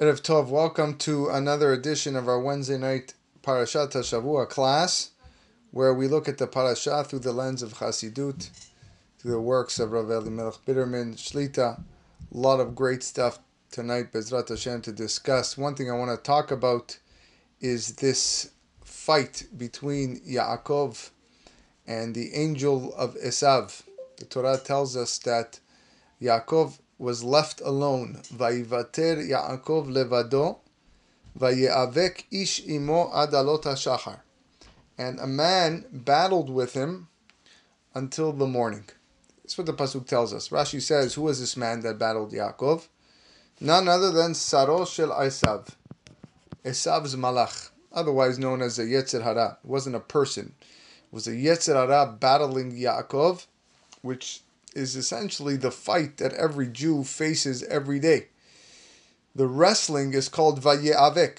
Erev Tov, welcome to another edition of our Wednesday night Parashat Shavua class, where we look at the Parashah through the lens of Chassidut, through the works of Rav Elimelech Biderman, Shlita. A lot of great stuff tonight, Bezrat Hashem, to discuss. One thing I want to talk about is this fight between Yaakov and the angel of Esav. The Torah tells us that Yaakov was left alone. Vayivater Yaakov levado, vayeavek ish imo adalot hashachar. And a man battled with him until the morning. That's what the pasuk tells us. Rashi says, "Who was this man that battled Yaakov? None other than Saro shel Esav, Esav's malach, otherwise known as a Yetzer Hara. It wasn't a person. It was a Yetzer Hara battling Yaakov, which is essentially the fight that every Jew faces every day. The wrestling is called Vayeavek.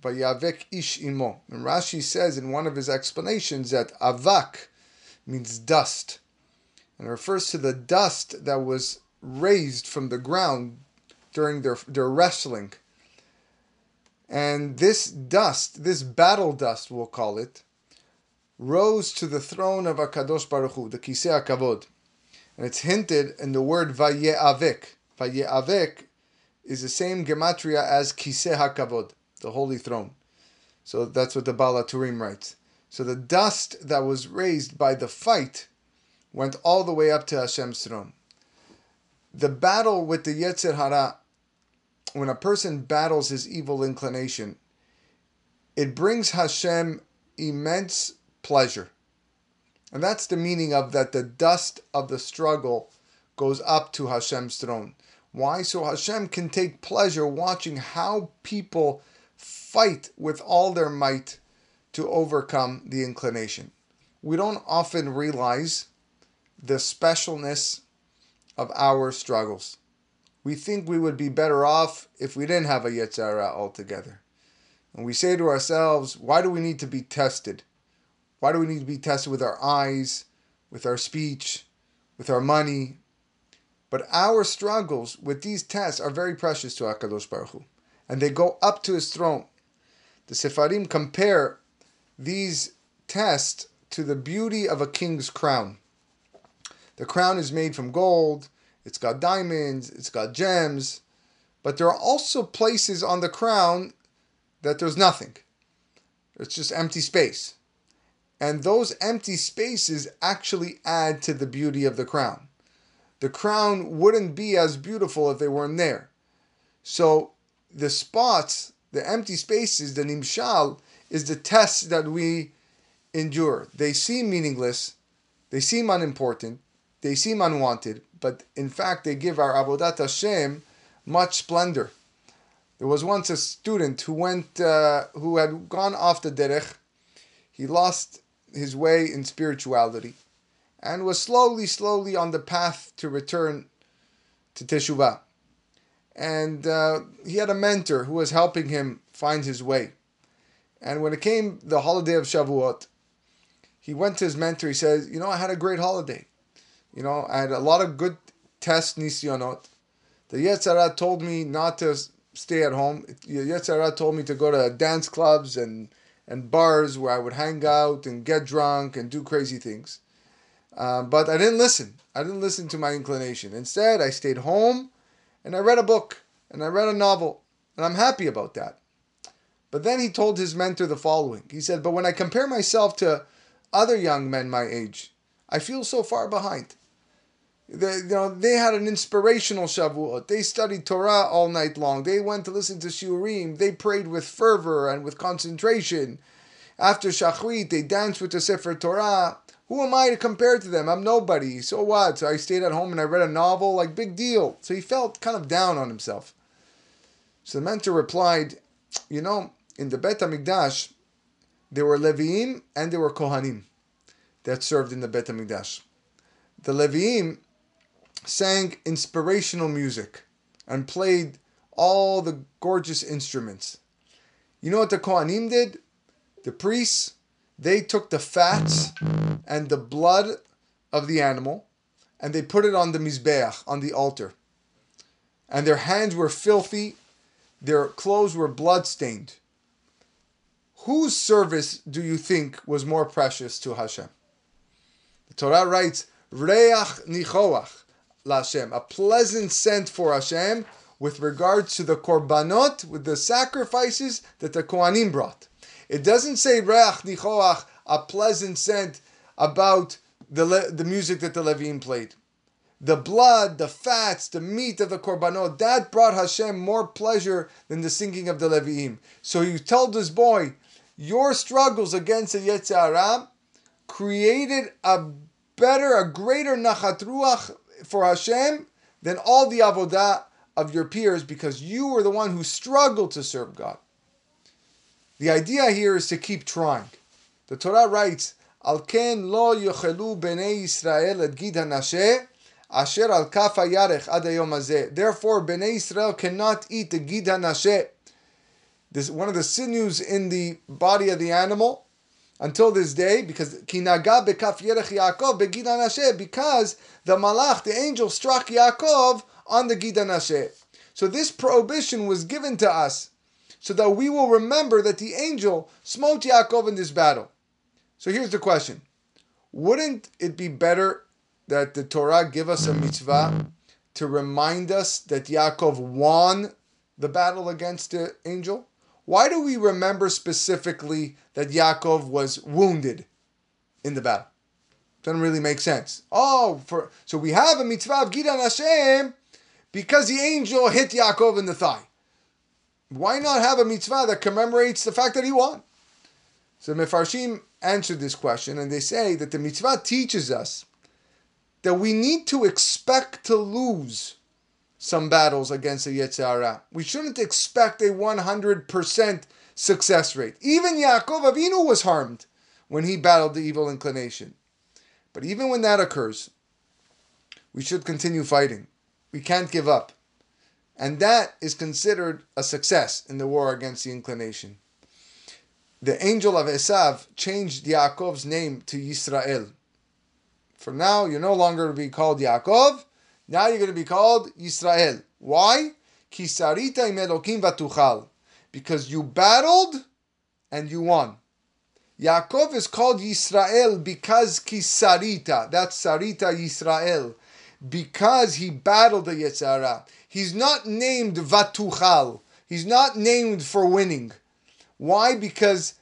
Vayeavek ish imo. And Rashi says in one of his explanations that avak means dust. And refers to the dust that was raised from the ground during their, their wrestling. And this dust, this battle dust, we'll call it, rose to the throne of Akadosh Baruch Hu, the Kisei HaKavod and it's hinted in the word Vaye'avik. Vaye'avik is the same gematria as Kiseh HaKavod, the holy throne. So that's what the Baal HaTurim writes. So the dust that was raised by the fight went all the way up to Hashem's throne. The battle with the Yetzer Hara, when a person battles his evil inclination, it brings Hashem immense pleasure. And that's the meaning of that the dust of the struggle goes up to Hashem's throne. Why? So Hashem can take pleasure watching how people fight with all their might to overcome the inclination. We don't often realize the specialness of our struggles. We think we would be better off if we didn't have a Yetzer Hara altogether. And we say to ourselves, why do we need to be tested? Why do we need to be tested with our eyes, with our speech, with our money? But our struggles with these tests are very precious to HaKadosh Baruch Hu, and they go up to his throne. The Sepharim compare these tests to the beauty of a king's crown. The crown is made from gold, it's got diamonds, it's got gems, but there are also places on the crown that there's nothing. It's just empty space. And those empty spaces actually add to the beauty of the crown. The crown wouldn't be as beautiful if they weren't there. So the spots, the empty spaces, the nimshal, is the test that we endure. They seem meaningless, they seem unimportant, they seem unwanted, but in fact they give our Avodat Hashem much splendor. There was once a student who went, uh, who had gone off the derech. He lost his way in spirituality and was slowly, slowly on the path to return to Teshuvah. And uh, he had a mentor who was helping him find his way. And when it came the holiday of Shavuot, he went to his mentor. He says, "You know, I had a great holiday. You know, I had a lot of good tests, nisyonot. The Yetzer Hara told me not to stay at home. The Yetzer told me to go to dance clubs and and bars where I would hang out and get drunk and do crazy things. Uh, but I didn't listen. I didn't listen to my inclination. Instead, I stayed home and I read a book and I read a novel. And I'm happy about that. But then he told his mentor the following He said, But when I compare myself to other young men my age, I feel so far behind. They, you know, they had an inspirational Shavuot. They studied Torah all night long. They went to listen to Shiurim. They prayed with fervor and with concentration. After Shachrit, they danced with the Sefer Torah. Who am I to compare to them? I'm nobody. So what? So I stayed at home and I read a novel. Like, big deal. So he felt kind of down on himself. So the mentor replied, You know, in the Bet HaMikdash, there were Leviim and there were Kohanim that served in the Bet HaMikdash. The Leviim sang inspirational music and played all the gorgeous instruments. You know what the Kohanim did? The priests, they took the fats and the blood of the animal and they put it on the Mizbeach, on the altar. And their hands were filthy. their clothes were bloodstained. Whose service do you think was more precious to Hashem? The Torah writes, Reach nichoach Lashem, a pleasant scent for Hashem with regards to the korbanot, with the sacrifices that the Kohanim brought. It doesn't say Reach nichoach, a pleasant scent about the, the music that the Levim played. The blood, the fats, the meat of the korbanot, that brought Hashem more pleasure than the singing of the Levim. So you told this boy, your struggles against the Yetzer Hara created a better, a greater nachat ruach for Hashem than all the avodah of your peers because you were the one who struggled to serve God. The idea here is to keep trying. The Torah writes, Al ken lo yochelu bnei Israel et gid asher al kaf hayarech ad hazeh. Therefore, bnei Israel cannot eat the gid hanasheh this one of the sinews in the body of the animal until this day because because the malach the angel struck Yaakov on the gid hanasheh. So this prohibition was given to us so that we will remember that the angel smote Yaakov in this battle. So here's the question: Wouldn't it be better that the Torah give us a mitzvah to remind us that Yaakov won the battle against the angel? Why do we remember specifically that Yaakov was wounded in the battle? Doesn't really make sense. Oh, for so we have a mitzvah of Gid hanasheh because the angel hit Yaakov in the thigh. Why not have a mitzvah that commemorates the fact that he won? So Mefarshim answered this question and they say that the mitzvah teaches us that we need to expect to lose some battles against the Yetzer Hara. We shouldn't expect a 100% success rate. Even Yaakov Avinu was harmed when he battled the evil inclination. But even when that occurs, we should continue fighting. We can't give up. And that is considered a success in the war against the inclination. The angel of Esav changed Yaakov's name to Yisrael. From now, you're no longer to be called Yaakov, now you're going to be called Israel. Why? Kisarita. Because you battled and you won. Yaakov is called Yisrael because Kisarita. That's Sarita Yisrael. Because he battled the Yetzer Hara. He's not named Vatuchal. He's not named for winning. Why? Because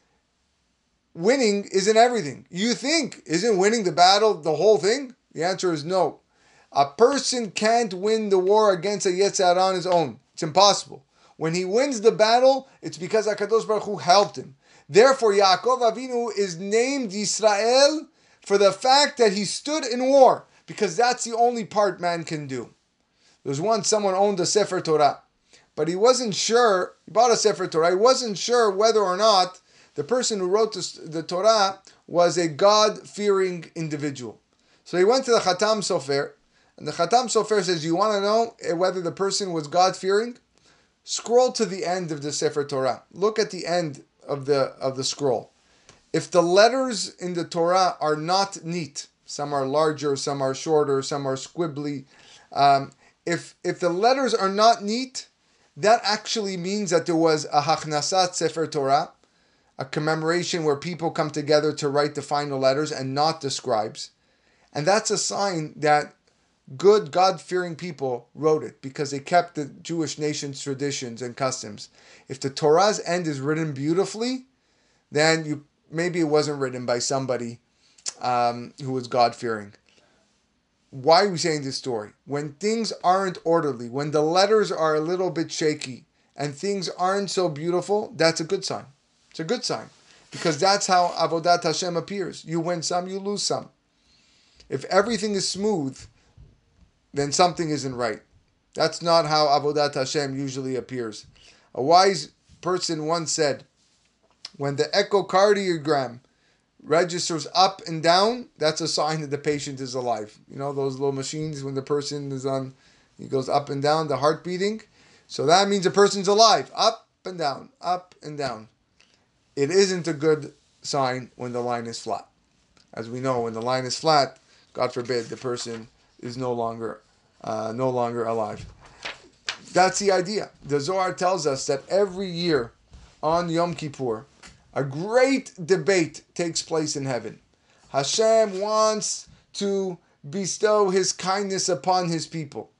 winning isn't everything. You think, isn't winning the battle the whole thing? The answer is no. A person can't win the war against a Yetzer Hara on his own. It's impossible. When he wins the battle, it's because Hakadosh Baruch Hu helped him. Therefore, Yaakov Avinu is named Yisrael for the fact that he stood in war, because that's the only part man can do. There was once someone owned a Sefer Torah, but he wasn't sure. He bought a Sefer Torah. He wasn't sure whether or not the person who wrote the Torah was a God-fearing individual. So he went to the Khatam Sofer and the Khatam Sofer says, You want to know whether the person was God fearing? Scroll to the end of the Sefer Torah. Look at the end of the of the scroll. If the letters in the Torah are not neat, some are larger, some are shorter, some are squibbly. Um, if if the letters are not neat, that actually means that there was a Hachnasat Sefer Torah, a commemoration where people come together to write the final letters and not the scribes. And that's a sign that good God fearing people wrote it because they kept the Jewish nation's traditions and customs. If the Torah's end is written beautifully, then you maybe it wasn't written by somebody um, who was God fearing. Why are we saying this story? When things aren't orderly, when the letters are a little bit shaky, and things aren't so beautiful, that's a good sign. It's a good sign because that's how avodat Hashem appears. You win some, you lose some. If everything is smooth, then something isn't right. That's not how Avodat Hashem usually appears. A wise person once said, when the echocardiogram registers up and down, that's a sign that the patient is alive. You know, those little machines when the person is on, he goes up and down, the heart beating. So that means the person's alive. Up and down, up and down. It isn't a good sign when the line is flat. As we know, when the line is flat, God forbid, the person is no longer uh, no longer alive. That's the idea. The Zohar tells us that every year on Yom Kippur, a great debate takes place in heaven. Hashem wants to bestow his kindness upon his people,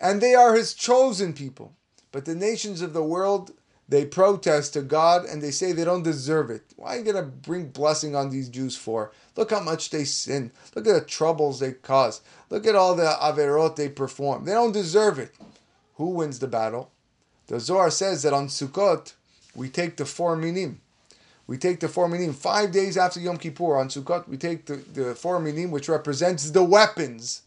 and they are his chosen people. But the nations of the world, they protest to God and they say they don't deserve it. Why are you going to bring blessing on these Jews for? Look how much they sin. Look at the troubles they cause. Look at all the averot they perform. They don't deserve it. Who wins the battle? The Zohar says that on Sukkot, we take the four minim. We take the four minim. Five days after Yom Kippur on Sukkot, we take the, the four minim, which represents the weapons.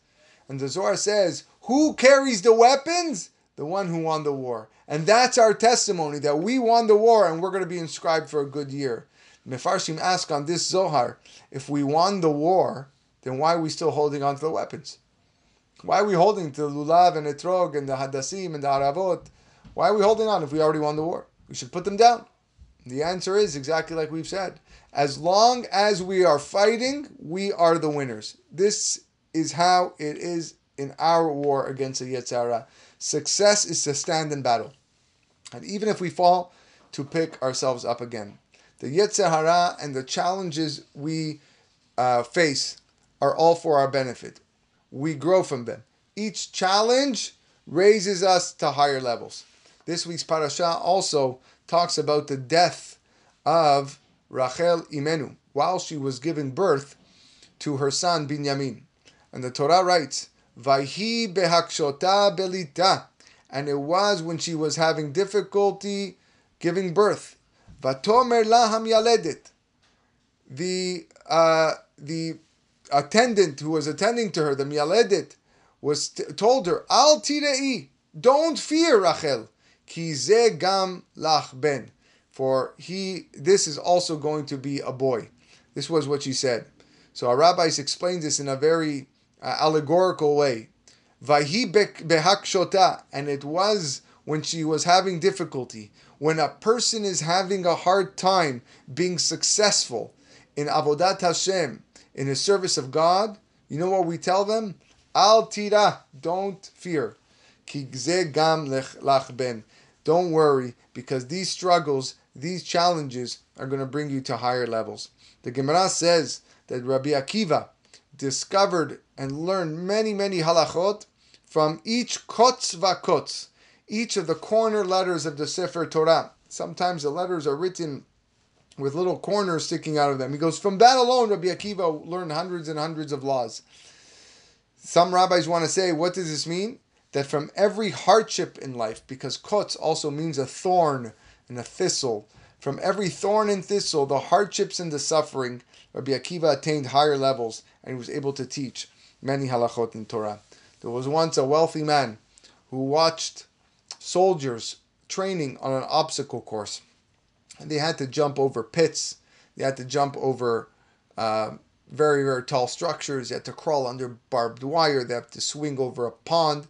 And the Zohar says, who carries the weapons? The one who won the war. And that's our testimony that we won the war and we're going to be inscribed for a good year. Mefarshim ask on this Zohar, if we won the war, then why are we still holding on to the weapons? Why are we holding to the lulav and etrog and the hadassim and the aravot? Why are we holding on if we already won the war? We should put them down. The answer is exactly like we've said. As long as we are fighting, we are the winners. This is how it is in our war against the Yetzer Hara. Success is to stand in battle. And even if we fall, to pick ourselves up again. The Yetzer Hara and the challenges we uh, face are all for our benefit. We grow from them. Each challenge raises us to higher levels. This week's parasha also talks about the death of Rachel Imenu while she was giving birth to her son Binyamin. And the Torah writes, Vayhi behakshota belita. And it was when she was having difficulty giving birth. Vatomer laham yaledit. The uh, the attendant who was attending to her, the mialedet, was t- told her, Al tirei, don't fear, Rachel, ki ze gam lach ben, for he, this is also going to be a boy. This was what she said. So our rabbis explained this in a very uh, allegorical way. Vahi behakshota, and it was when she was having difficulty, when a person is having a hard time being successful in avodat Hashem, in the service of God, you know what we tell them? Al tira, don't fear. Ki gam lach ben. Don't worry, because these struggles, these challenges are going to bring you to higher levels. The Gemara says that Rabbi Akiva discovered and learn many, many halachot from each kotz vakotz, each of the corner letters of the Sefer Torah. Sometimes the letters are written with little corners sticking out of them. He goes, from that alone, Rabbi Akiva learned hundreds and hundreds of laws. Some rabbis want to say, what does this mean? That from every hardship in life, because kotz also means a thorn and a thistle, from every thorn and thistle, the hardships and the suffering, Rabbi Akiva attained higher levels and he was able to teach many halachot in Torah. There was once a wealthy man who watched soldiers training on an obstacle course. And they had to jump over pits, they had to jump over uh, very, very tall structures, they had to crawl under barbed wire, they had to swing over a pond.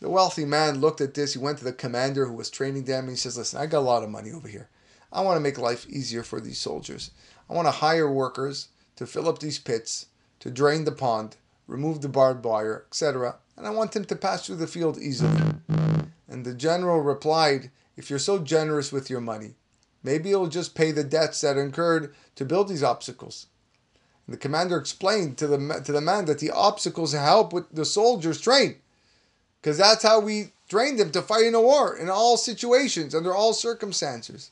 The wealthy man looked at this, he went to the commander who was training them, and he says, Listen, I got a lot of money over here. I want to make life easier for these soldiers. I want to hire workers to fill up these pits, to drain the pond, remove the barbed wire, etc. And I want them to pass through the field easily. And the general replied, If you're so generous with your money, maybe you'll just pay the debts that incurred to build these obstacles. And the commander explained to the, to the man that the obstacles help with the soldiers train. Because that's how we train them to fight in a war, in all situations, under all circumstances.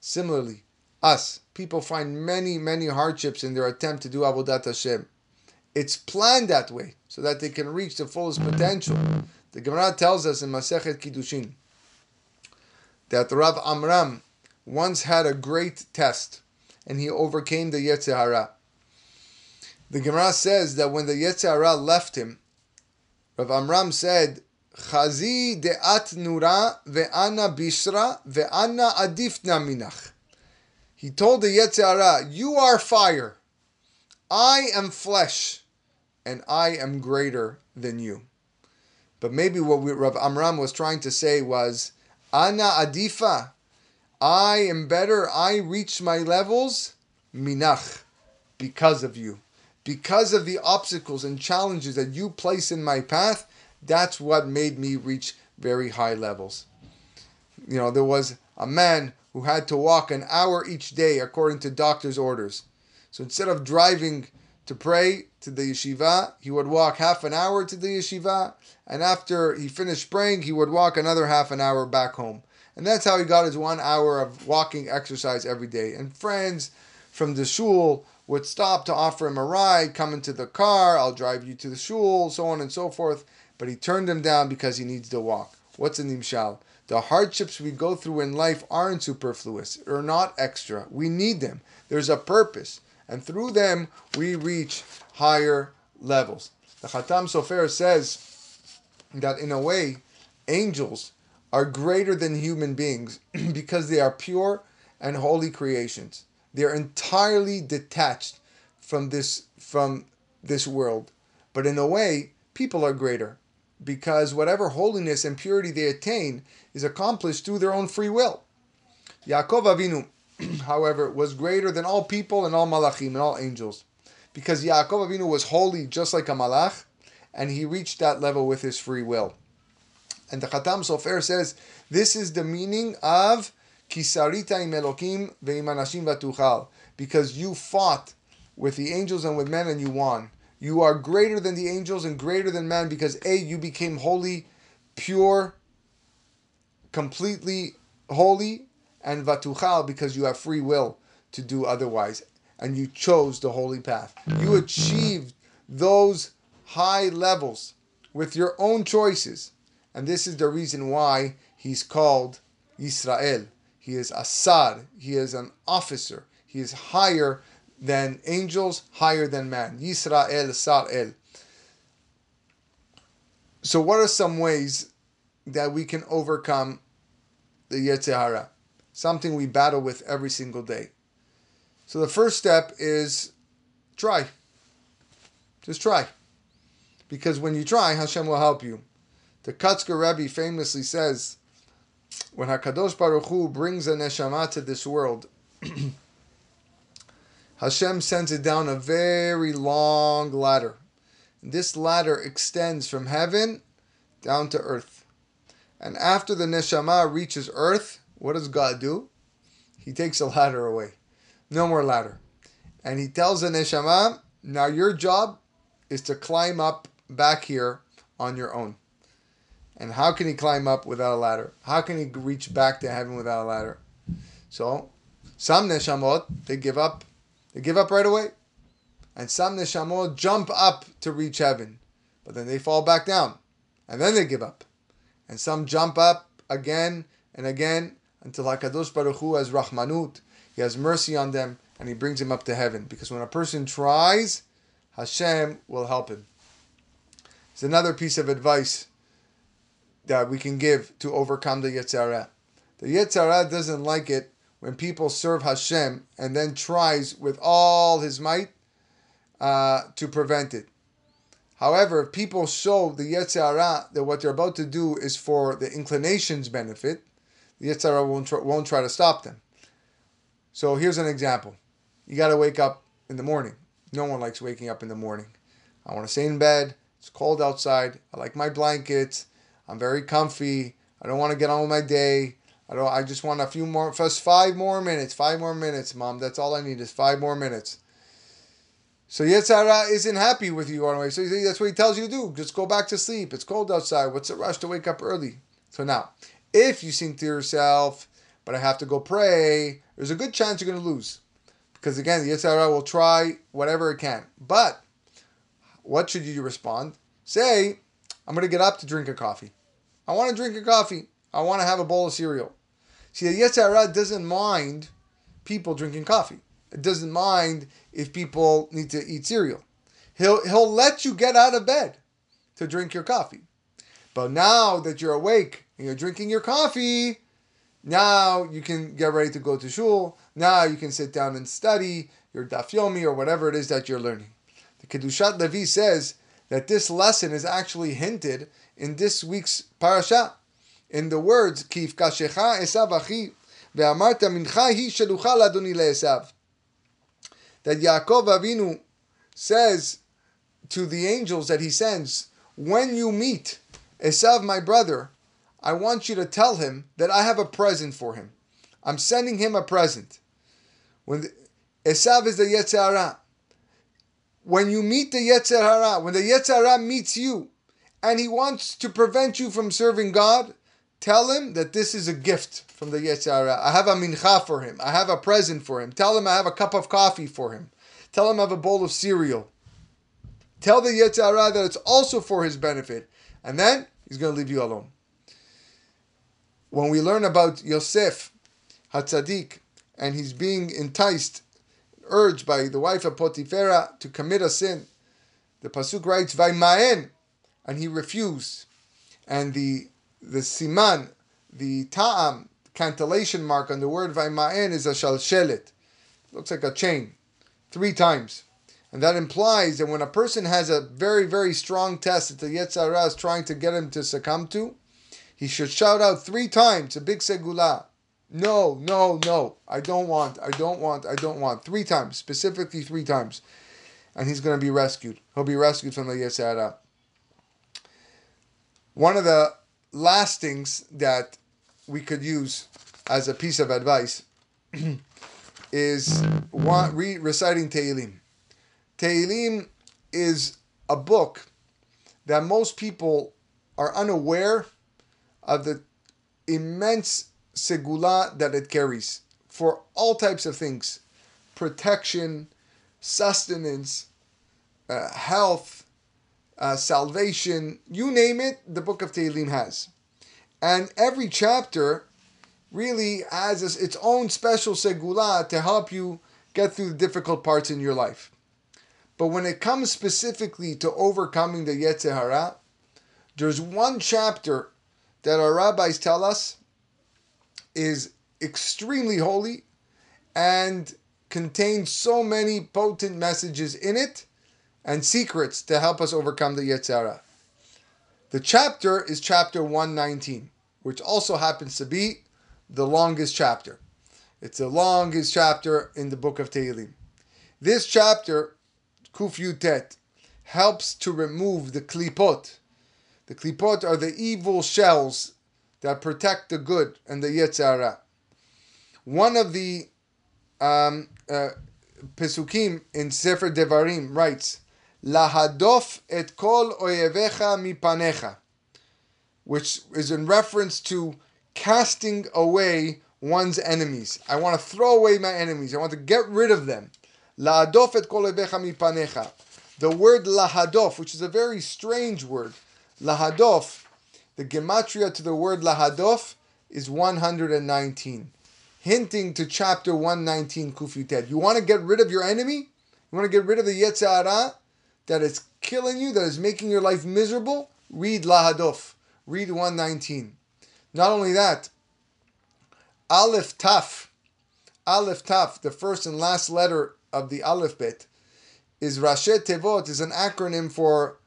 Similarly, us, people find many, many hardships in their attempt to do Avodat Hashem. It's planned that way so that they can reach the fullest potential. The Gemara tells us in Masechet Kiddushin that Rav Amram once had a great test and he overcame the Yetzer Hara. The Gemara says that when the Yetzer Hara left him, Rav Amram said, Chazi de'at nura ve'ana bishra ve'ana adifna minach. He told the Yetzer Hara, You are fire, I am flesh, and I am greater than you. But maybe what we, Rav Amram was trying to say was, Ana adifa, I am better, I reach my levels, minach, because of you. Because of the obstacles and challenges that you place in my path, that's what made me reach very high levels. You know, there was a man who had to walk an hour each day according to doctor's orders. So instead of driving to pray to the yeshiva, he would walk half an hour to the yeshiva, and after he finished praying, he would walk another half an hour back home. And that's how he got his one hour of walking exercise every day. And friends from the shul would stop to offer him a ride, come into the car, I'll drive you to the shul, so on and so forth. But he turned them down because he needs to walk. What's an nimshal? The hardships we go through in life aren't superfluous, or not extra. We need them. There's a purpose. And through them, we reach higher levels. The Khatam Sofer says that in a way, angels are greater than human beings because they are pure and holy creations. They are entirely detached from this from this world. But in a way, people are greater because whatever holiness and purity they attain is accomplished through their own free will. Yaakov Avinu, however, was greater than all people and all malachim and all angels because Yaakov Avinu was holy just like a malach and he reached that level with his free will. And the Khatam Sofer says this is the meaning of Kisarita im Elokim ve'im vatuchal. Because you fought with the angels and with men and you won. You are greater than the angels and greater than man because A, you became holy, pure, completely holy, and vatuchal because you have free will to do otherwise. And you chose the holy path. You achieved those high levels with your own choices. And this is the reason why he's called Israel. He is Asad. He is an officer. He is higher than angels, higher than man. Yisrael Sarel. So, what are some ways that we can overcome the Yetzer Hara? Something we battle with every single day. So, the first step is try. Just try. Because when you try, Hashem will help you. The Kotzker Rebbe famously says, when Hakadosh Baruch Hu brings a neshama to this world, Hashem sends it down a very long ladder. This ladder extends from heaven down to earth. And after the neshama reaches earth, what does God do? He takes a ladder away. No more ladder. And he tells the neshama, now your job is to climb up back here on your own. And how can he climb up without a ladder? How can he reach back to heaven without a ladder? So, some neshamot they give up, they give up right away, and some neshamot jump up to reach heaven, but then they fall back down, and then they give up, and some jump up again and again until Hakadosh Baruch Hu has rahmanut, he has mercy on them, and he brings them up to heaven. Because when a person tries, Hashem will help him. It's another piece of advice that we can give to overcome the Yetzer Hara. The Yetzer Hara doesn't like it when people serve Hashem and then tries with all his might uh, to prevent it. However, if people show the Yetzer Hara that what they're about to do is for the inclination's benefit, the Yetzer won't try, won't try to stop them. So here's an example. You got to wake up in the morning. No one likes waking up in the morning. I want to stay in bed. It's cold outside. I like my blankets. I'm very comfy. I don't want to get on with my day. I don't. I just want a few more, first five more minutes. Five more minutes, mom. That's all I need is five more minutes. So Yetzer Hara isn't happy with you anyway. So that's what he tells you to do. Just go back to sleep. It's cold outside. What's the rush to wake up early? So now, if you think to yourself, but I have to go pray, there's a good chance you're going to lose. Because again, the Yetzer will try whatever it can. But what should you respond? Say, I'm going to get up to drink a coffee. I want to drink a coffee. I want to have a bowl of cereal. See, the Yetzer Hara doesn't mind people drinking coffee. It doesn't mind if people need to eat cereal. He'll, he'll let you get out of bed to drink your coffee. But now that you're awake and you're drinking your coffee, now you can get ready to go to shul. Now you can sit down and study your daf yomi or whatever it is that you're learning. The Kedushat Levi says that this lesson is actually hinted in this week's parasha, in the words "Kif kashecha esav achi ve'amarta mincha hi shelucha ladoni le'esav." That Yaakov Avinu says to the angels that he sends, "When you meet Esav, my brother, I want you to tell him that I have a present for him. I'm sending him a present. When the, Esav is the Yetzer Hara. When you meet the Yetzer Hara, when the Yetzer Hara meets you, and he wants to prevent you from serving God, tell him that this is a gift from the Yetzer Hara. I have a mincha for him. I have a present for him. Tell him I have a cup of coffee for him. Tell him I have a bowl of cereal. Tell the Yetzer Hara that it's also for his benefit. And then he's going to leave you alone. When we learn about Yosef Hatzadik and he's being enticed, urged by the wife of Potiphera to commit a sin, the Pasuk writes, Vaimaen, and he refused. And the the siman, the ta'am, cantillation mark on the word Vaimaen is a shalshelet. Looks like a chain. Three times. And that implies that when a person has a very, very strong test that the Yetzer Hara is trying to get him to succumb to, he should shout out three times, a big segula. No, no, no. I don't want, I don't want, I don't want. Three times, specifically three times. And he's going to be rescued. He'll be rescued from the Yetzer One of the last things that we could use as a piece of advice is re- reciting Tehillim. Tehillim is a book that most people are unaware of the immense segula that it carries for all types of things protection, sustenance, uh, health, uh, salvation, you name it, the book of Tehillim has. And every chapter really has its own special segula to help you get through the difficult parts in your life. But when it comes specifically to overcoming the Yetzer Hara, there's one chapter that our rabbis tell us is extremely holy and contains so many potent messages in it and secrets to help us overcome the Yetzer The chapter is chapter 119, which also happens to be the longest chapter. It's the longest chapter in the book of Tehillim. This chapter Kuf Yutet, helps to remove the klipot. The klipot are the evil shells that protect the good and the Yetzer Hara. One of the um, uh, Pesukim in Sefer Devarim writes, Lahadof et kol oyevecha mipanecha, which is in reference to casting away one's enemies. I want to throw away my enemies. I want to get rid of them. Lahadof et kol oyevecha mipanecha. The word lahadof, which is a very strange word, lahadof, the gematria to the word lahadof is 119, hinting to chapter 119 Kufutet. You want to get rid of your enemy? You want to get rid of the Yetzer Hara that is killing you, that is making your life miserable? Read lahadof. Read 119. Not only that, Aleph Taf, Aleph Taf, the first and last letter of the alphabet is Rashei Tevot is an acronym for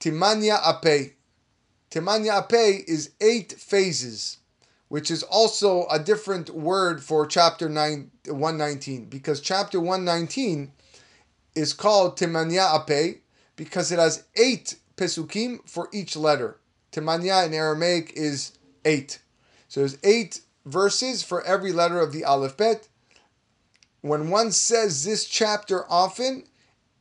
Timanya Ape. Timanya Ape is eight phases, which is also a different word for chapter 9, 119 because chapter 119 is called Timanya Ape because it has eight pesukim for each letter. Timanya in Aramaic is eight. So there's eight verses for every letter of the alphabet when one says this chapter often,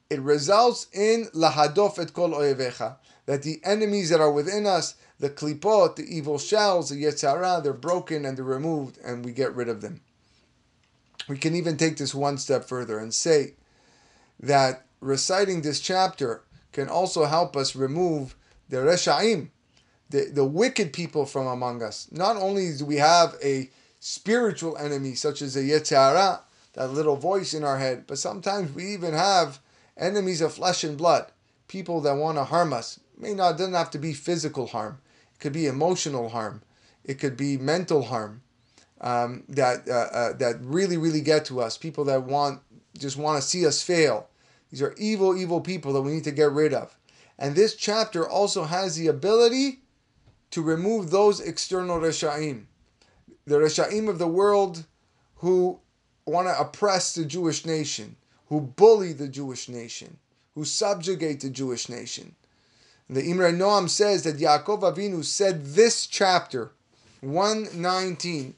it results in lahadof et kol oyevecha, that the enemies that are within us, the klipot, the evil shells, the Yetzer Hara, they're broken and they're removed, and we get rid of them. We can even take this one step further and say that reciting this chapter can also help us remove the reshaim, the, the wicked people from among us. Not only do we have a spiritual enemy such as the Yetzer Hara, that little voice in our head. But sometimes we even have enemies of flesh and blood, people that want to harm us. May not doesn't have to be physical harm. It could be emotional harm. It could be mental harm um, that uh, uh, that really really get to us. People that want just want to see us fail. These are evil evil people that we need to get rid of. And this chapter also has the ability to remove those external reshaim, the reshaim of the world who want to oppress the Jewish nation, who bully the Jewish nation, who subjugate the Jewish nation. The Imre Noam says that Yaakov Avinu said this chapter, 119,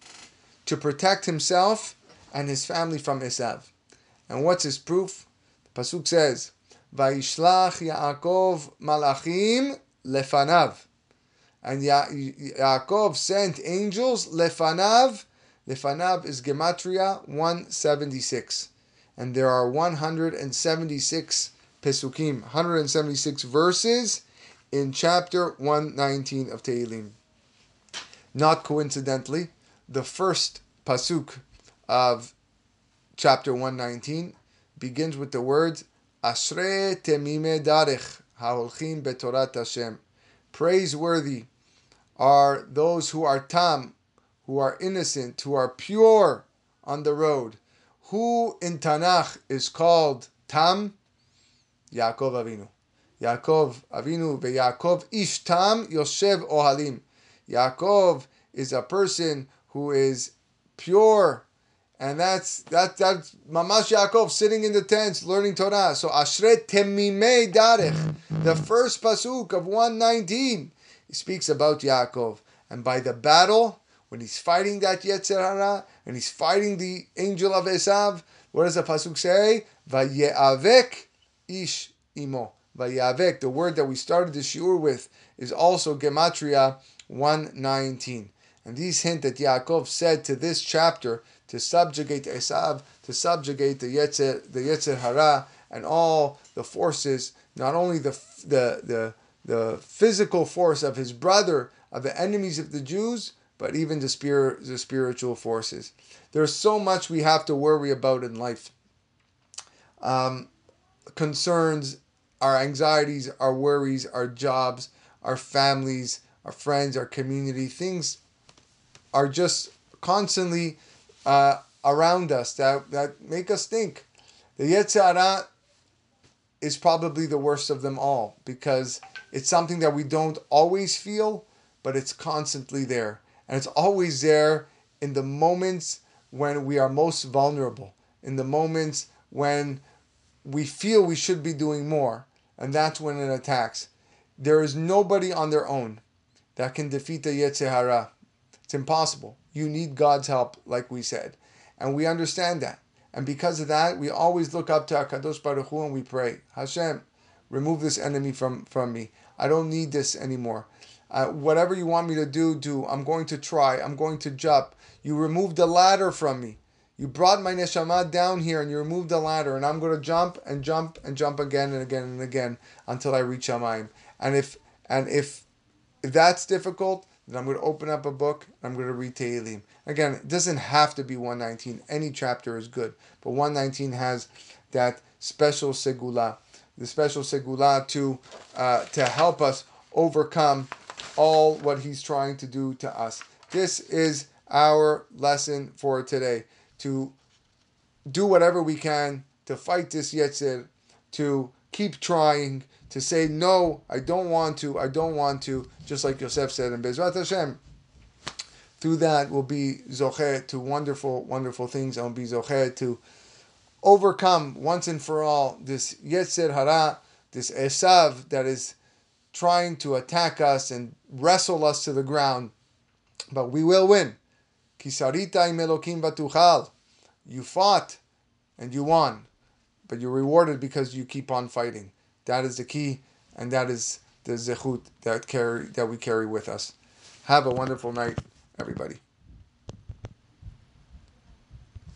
to protect himself and his family from Esav. And what's his proof? The Pasuk says, Vaishlach Yaakov malachim lefanav. And ya- Yaakov sent angels lefanav. Lefanav is Gematria 176. And there are 176 Pesukim, 176 verses in chapter 119 of Tehillim. Not coincidentally, the first Pasuk of chapter 119 begins with the words Ashrei temime darech haolchim betorat Hashem. Praiseworthy are those who are tam, who are innocent, who are pure on the road. Who in Tanakh is called tam? Yaakov Avinu. Yaakov Avinu veYaakov ish tam yoshev ohalim. Yaakov is a person who is pure and that's that that's Mamash Yaakov sitting in the tents learning Torah. So Ashret Temimei Darech, the first pasuk of 119, he speaks about Yaakov. And by the battle, when he's fighting that Yetzer Hara, and he's fighting the angel of Esav, what does the pasuk say? Vayeavek ish imo. Vayeavek, the word that we started the shiur with, is also Gematria 119. And these hint that Yaakov said to this chapter to subjugate Esav, to subjugate the Yetzer, the Yetzer Hara, and all the forces, not only the, the, the, the physical force of his brother, of the enemies of the Jews, but even the, spirit, the spiritual forces. There's so much we have to worry about in life. Um, concerns, our anxieties, our worries, our jobs, our families, our friends, our community, things are just constantly uh, around us that, that make us think. The Yetzer Hara is probably the worst of them all because it's something that we don't always feel, but it's constantly there. And it's always there in the moments when we are most vulnerable, in the moments when we feel we should be doing more, and that's when it attacks. There is nobody on their own that can defeat the Yetzer Hara. It's impossible. You need God's help, like we said. And we understand that. And because of that, we always look up to HaKadosh Baruch Hu and we pray, Hashem, remove this enemy from, from me. I don't need this anymore. Uh, whatever you want me to do, do. I'm going to try. I'm going to jump. You removed the ladder from me. You brought my neshama down here and you removed the ladder, and I'm going to jump and jump and jump again and again and again until I reach Shamayim. And if and if if that's difficult, then I'm going to open up a book and I'm going to read Tehillim. Again, it doesn't have to be 119. Any chapter is good, but 119 has that special segula, the special segula to uh, to help us overcome all what he's trying to do to us. This is our lesson for today to do whatever we can to fight this Yetzer, to keep trying, to say, no, I don't want to, I don't want to, just like Yosef said in Bezrat Hashem. Through that, we'll be Zocher to wonderful, wonderful things, and we'll be Zocher to overcome once and for all this Yetzer Hara, this Esav that is trying to attack us and wrestle us to the ground. But we will win. Kisarita Melokim Batuchal. You fought and you won, but you're rewarded because you keep on fighting. That is the key, and that is the zechut that carry that we carry with us. Have a wonderful night, everybody.